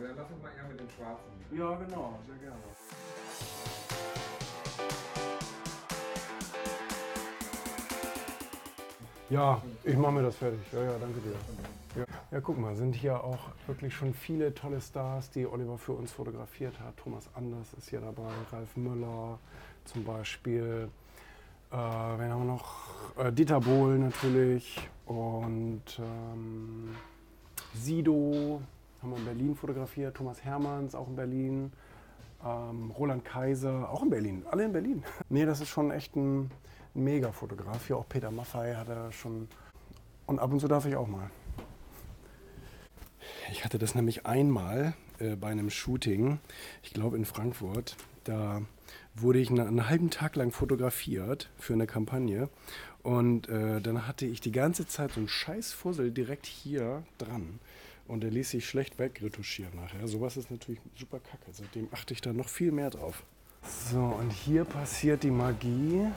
Ja, dann lass uns mal eher mit den schwarzen. Ja, genau, sehr gerne. Ja, ich mache mir das fertig. Ja, ja, danke dir. Ja. ja, guck mal, sind hier auch wirklich schon viele tolle Stars, die Oliver für uns fotografiert hat. Thomas Anders ist hier dabei, Ralf Müller zum Beispiel. Äh, wen haben wir noch? Äh, Dieter Bohl natürlich und ähm, Sido haben wir in Berlin fotografiert. Thomas Hermanns auch in Berlin. Ähm, Roland Kaiser auch in Berlin. Alle in Berlin. nee, das ist schon echt ein Mega-Fotograf. Hier auch Peter Maffei hat er schon. Und ab und zu darf ich auch mal. Ich hatte das nämlich einmal äh, bei einem Shooting, ich glaube in Frankfurt. Da wurde ich einen, einen, halben Tag lang fotografiert für eine Kampagne. Und äh, dann hatte ich die ganze Zeit so einen Scheißfussel direkt hier dran. Und der ließ sich schlecht wegretuschieren nachher. Sowas ist natürlich super kacke. Seitdem achte ich da noch viel mehr drauf. So, und hier passiert die Magie.